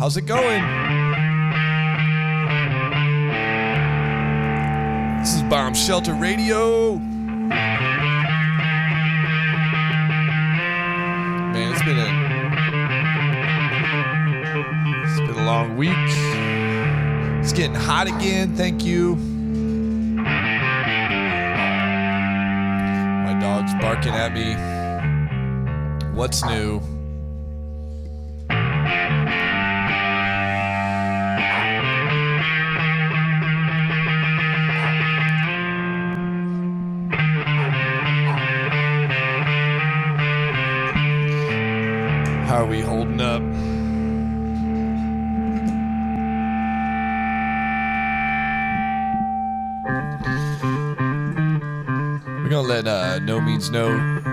How's it going? This is Bomb Shelter Radio. Man, it's been a it's been a long week. It's getting hot again. Thank you. My dog's barking at me. What's new? Means No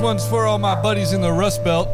one's for all my buddies in the Rust Belt.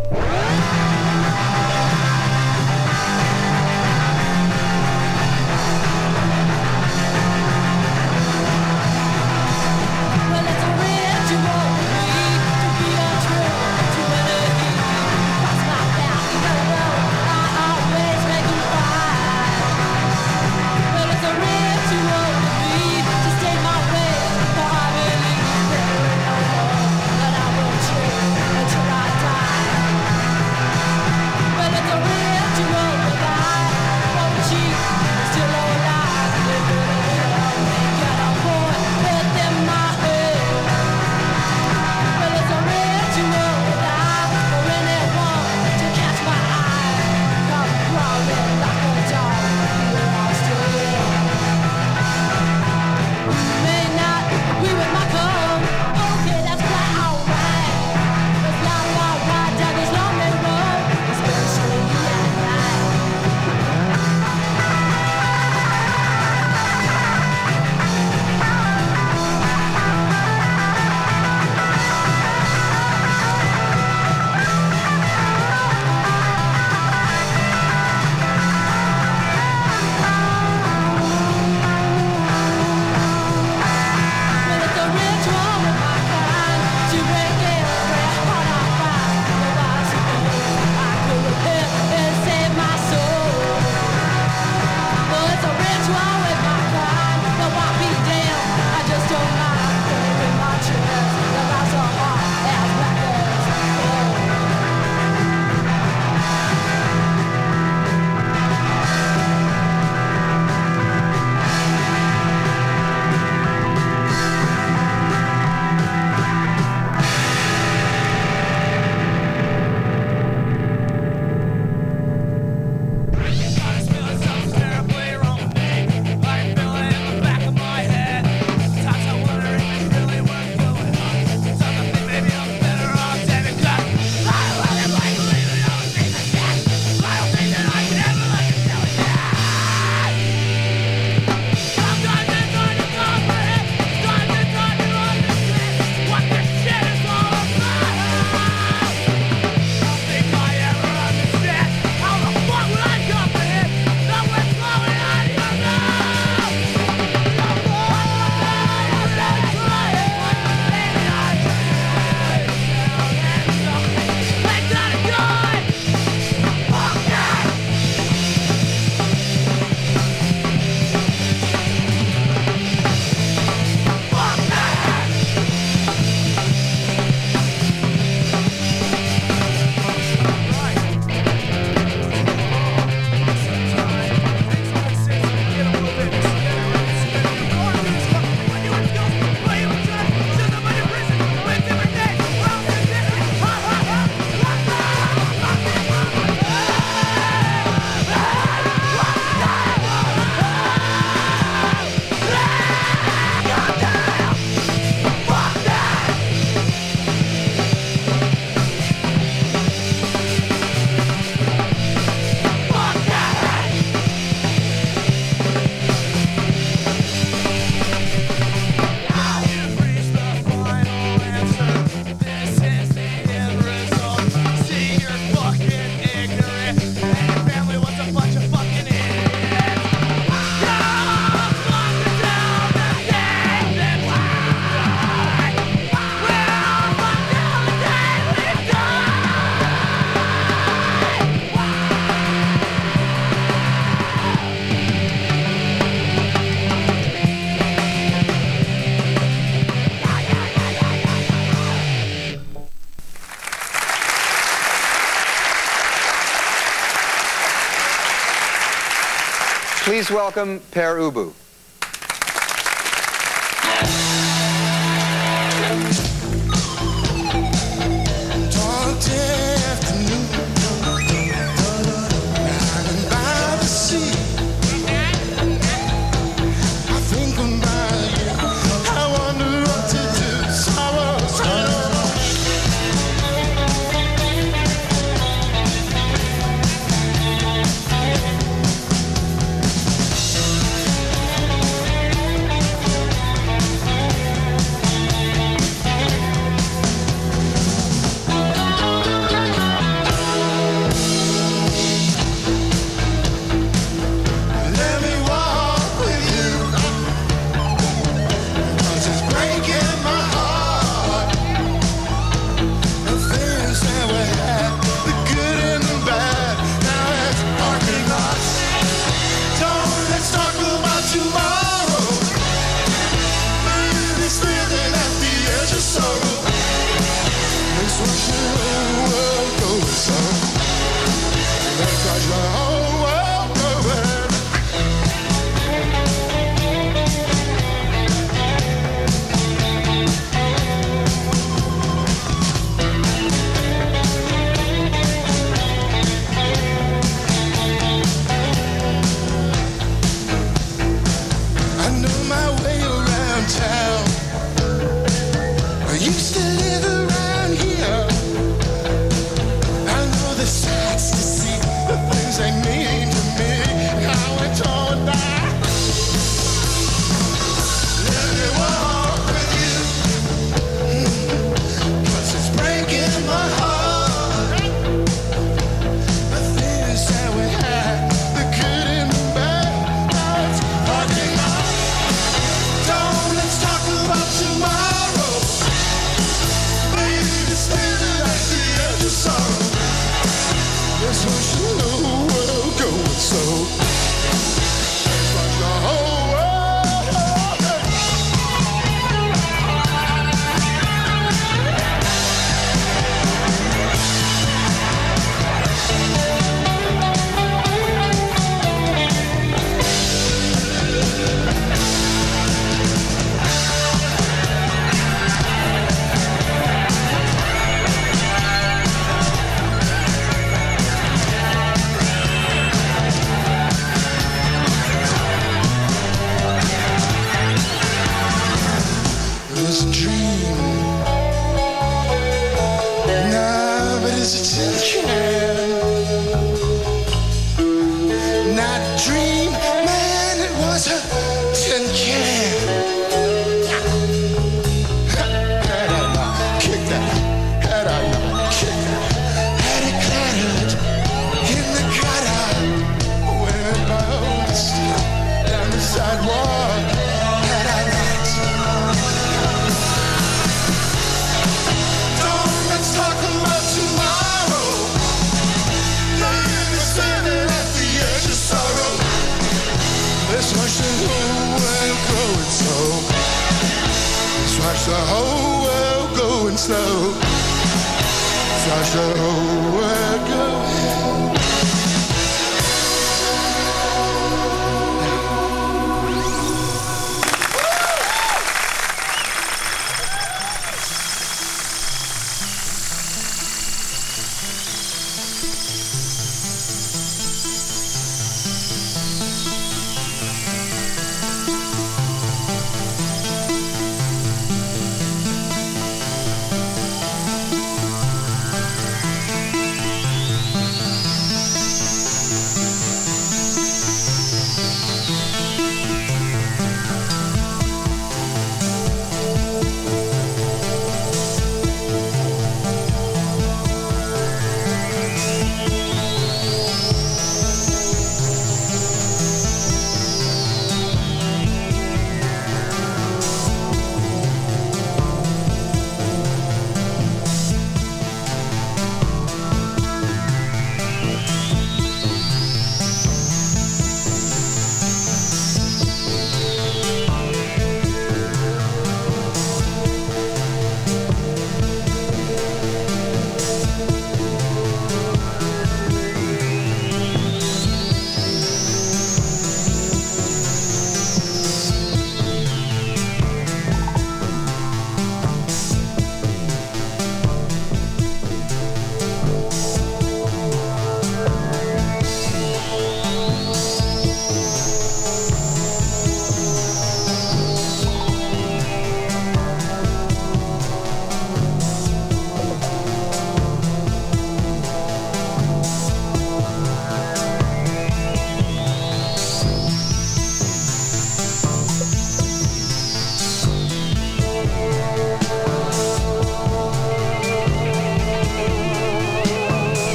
Please welcome Pere Ubu.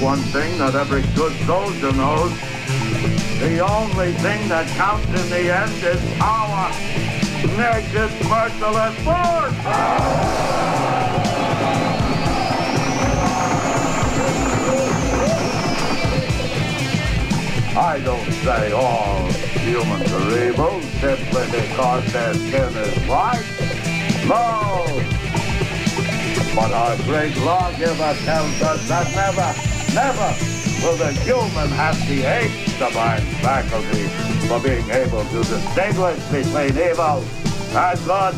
One thing that every good soldier knows. The only thing that counts in the end is power. Naked, merciless force! I don't say all humans are evil simply because their skin is white. No! But our great lawgiver tells us that never, never will the human have the H-divine faculty for being able to distinguish between evil and good.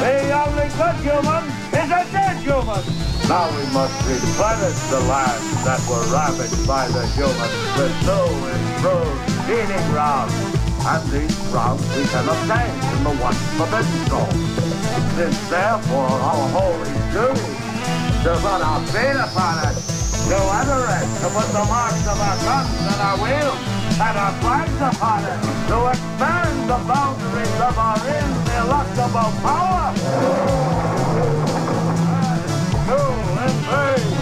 The only good human is a dead human. Now we must replenish the lands that were ravaged by the humans with new improved feeding grounds. And these grounds we can obtain in the once forbidden zone. Since therefore our holy duty to put our feet upon it, No other it, to put the marks of our guns and our wheels and our flags upon it, to expand the boundaries of our ineluctable power. bikes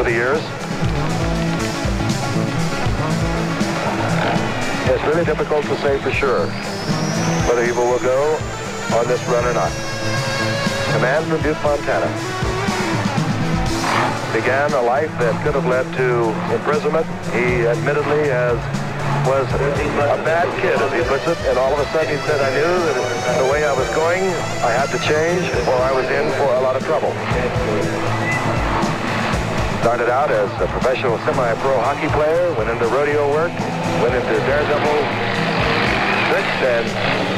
over the years. It's really difficult to say for sure whether he will go on this run or not. Man from Butte, Montana. Began a life that could have led to imprisonment. He admittedly has was a bad kid, as he puts it, and all of a sudden he said, I knew that the way I was going, I had to change, or I was in for a lot of trouble. Started out as a professional semi-pro hockey player, went into rodeo work, went into daredevil tricks, and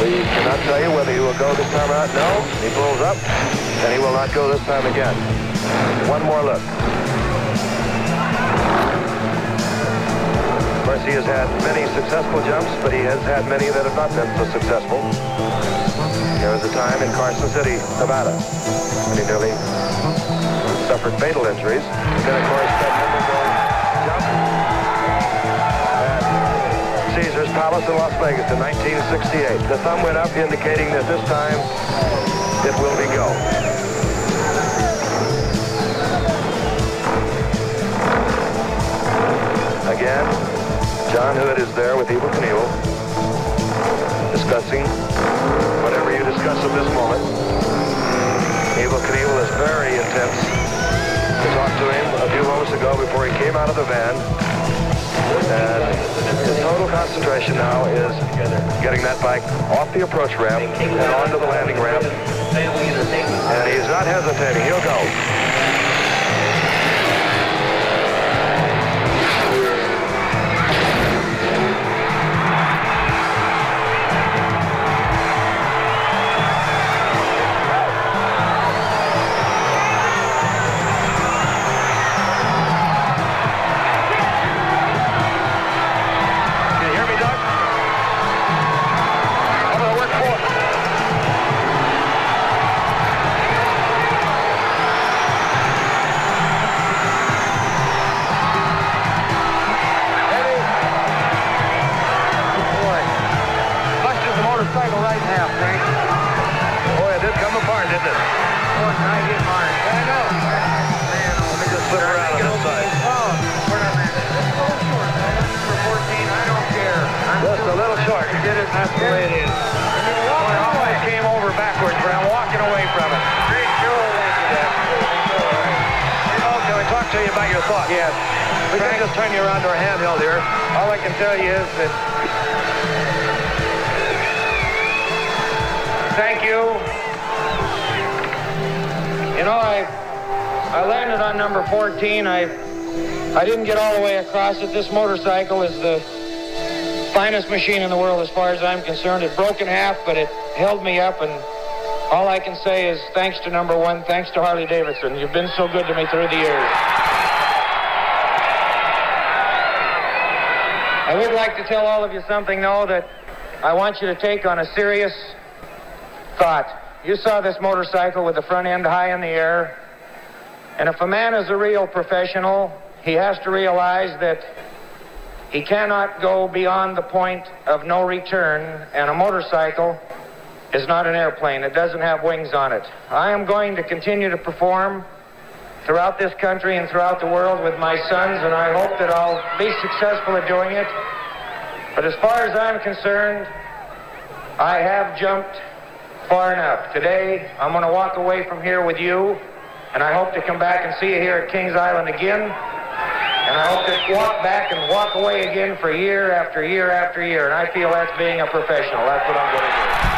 we cannot tell you whether he will go this time or not. No, he pulls up, and he will not go this time again. One more look. Of course, he has had many successful jumps, but he has had many that have not been so successful. There was a time in Carson City, Nevada, when he nearly suffered fatal injuries. And then, of course, that jump at Caesar's Palace in Las Vegas in 1968. The thumb went up, indicating that this time it will be go. Again, John Hood is there with Evel Knievel, discussing whatever you discuss at this moment. Evel Knievel is very intense to talk to him a few moments ago before he came out of the van. And his total concentration now is getting that bike off the approach ramp and onto the landing ramp. And he's not hesitating. He'll go. I can tell you is that Thank you. You know, I, I landed on number 14. I, I didn't get all the way across it. This motorcycle is the finest machine in the world as far as I'm concerned. It broke in half, but it held me up, and all I can say is thanks to number one, thanks to Harley Davidson. You've been so good to me through the years. Like to tell all of you something, though, that I want you to take on a serious thought. You saw this motorcycle with the front end high in the air. And if a man is a real professional, he has to realize that he cannot go beyond the point of no return, and a motorcycle is not an airplane. It doesn't have wings on it. I am going to continue to perform throughout this country and throughout the world with my sons, and I hope that I'll be successful at doing it. But as far as I'm concerned, I have jumped far enough. Today, I'm going to walk away from here with you, and I hope to come back and see you here at Kings Island again. And I hope to walk back and walk away again for year after year after year. And I feel that's being a professional. That's what I'm going to do.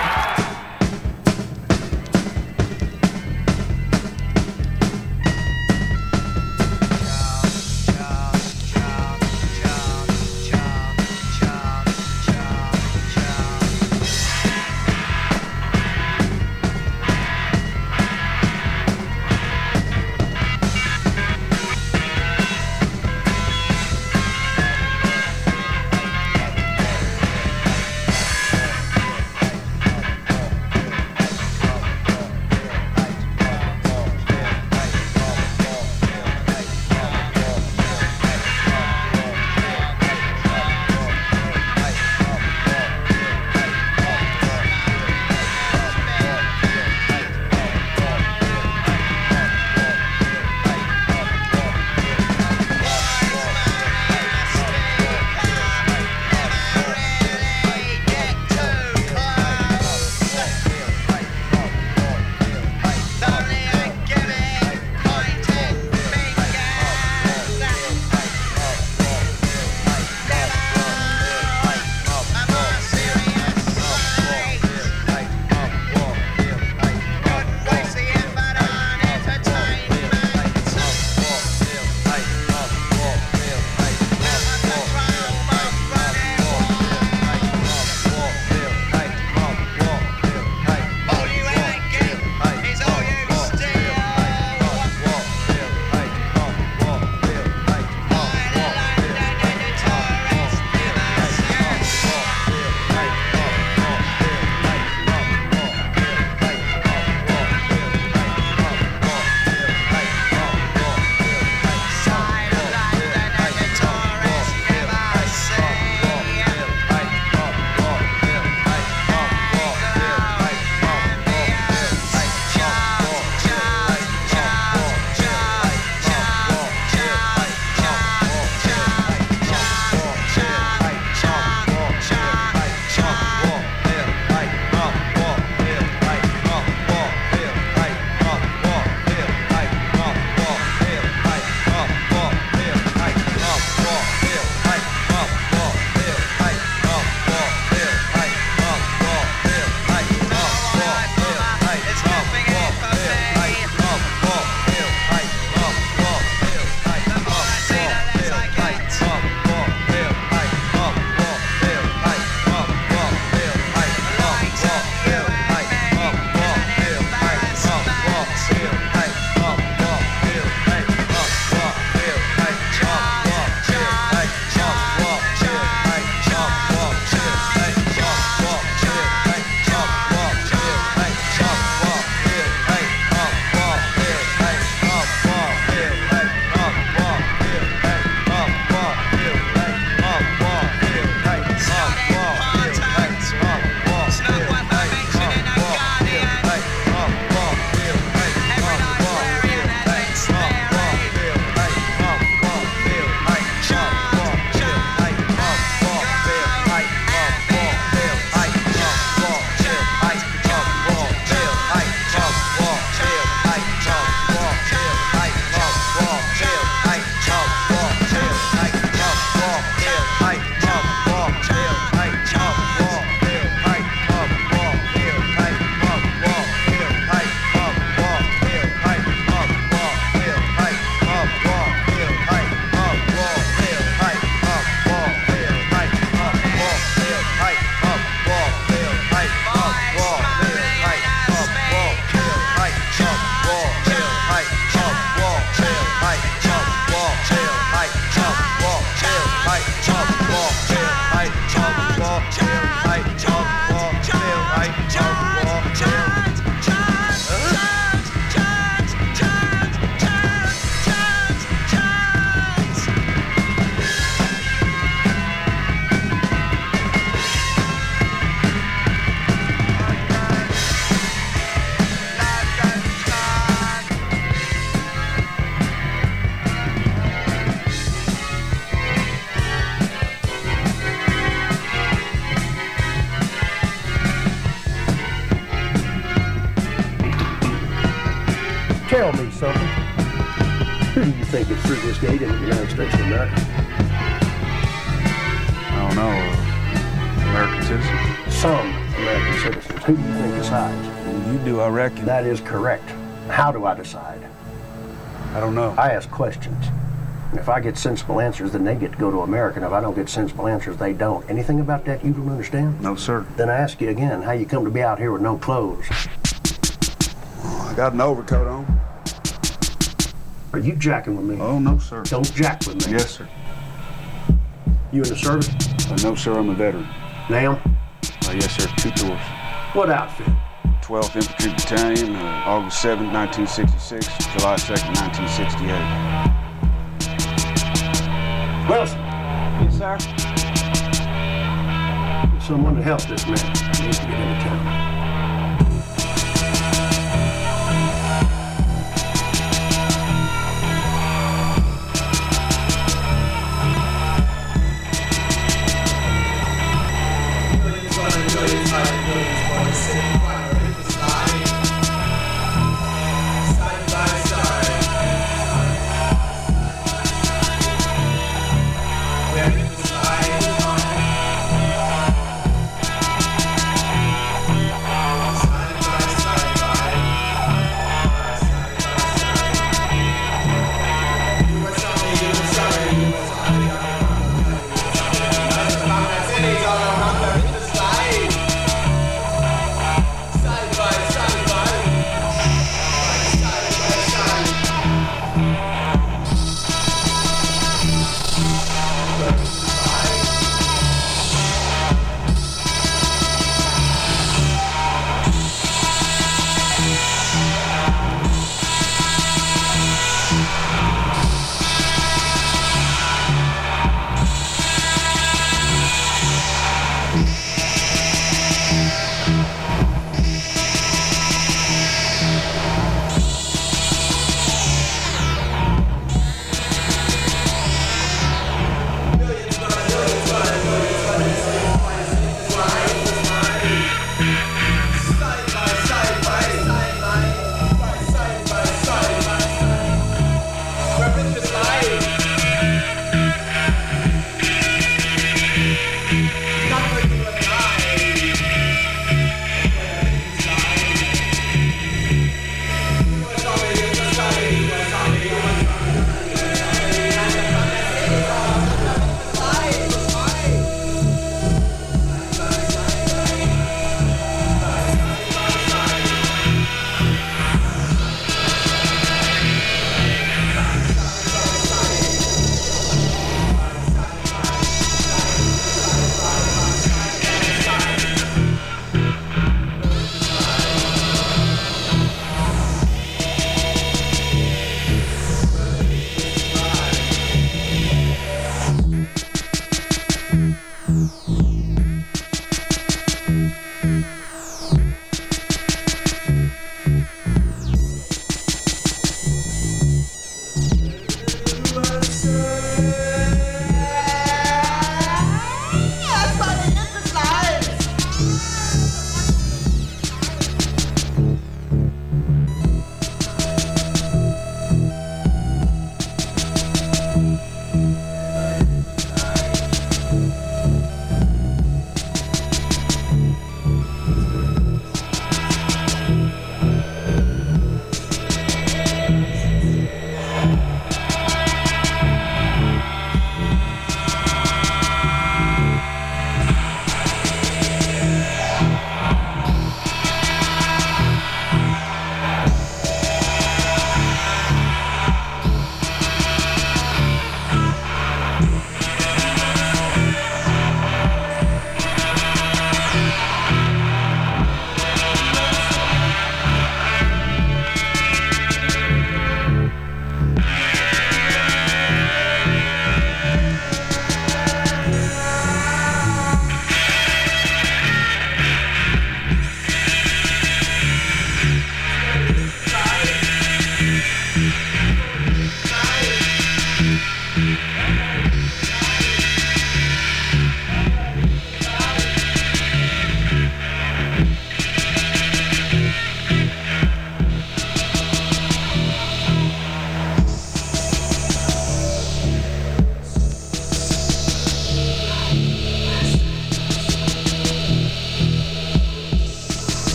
Correct. How do I decide? I don't know. I ask questions. If I get sensible answers, then they get to go to America. And if I don't get sensible answers, they don't. Anything about that you don't understand? No, sir. Then I ask you again, how you come to be out here with no clothes? I got an overcoat on. Are you jacking with me? Oh, no, sir. Don't jack with me. Yes, sir. You in the service? Uh, no, sir, I'm a veteran. Now? Uh, yes, sir. Two tours. What outfit? 12th Infantry Battalion, uh, August 7, 1966, July 2, 1968. Wilson. Yes, sir. Someone to help this man. He needs to get into town.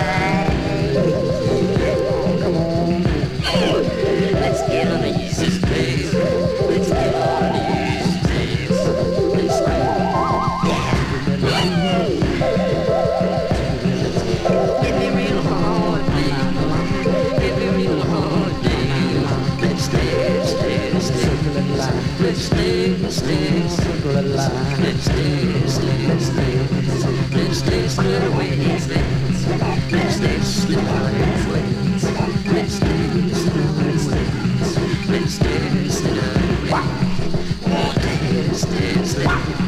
And slide. Come on. Let's get on the easiest babe. Let's get on the easiest dance. Let's go. Get me real hard, babe. Get me real hard, babe. Let's dance, dance, dance. Circle of light. Let's dance, dance. Circle of light. Let's dance, dance, dance. Let's dance, little ways, dance. Let's dance, Disney.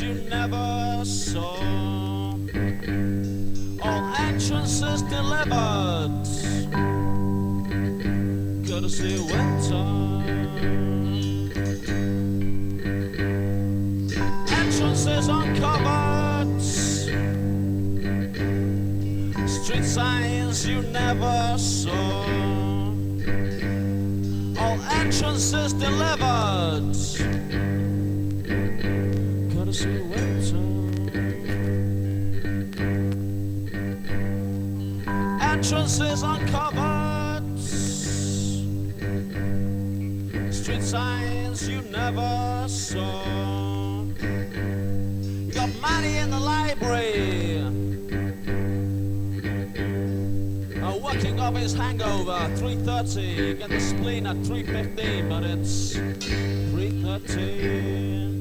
You never Entrances uncovered. Street signs you never saw. You got money in the library. a working off his hangover, 3.30. Get the spleen at 3.15, but it's 3.30.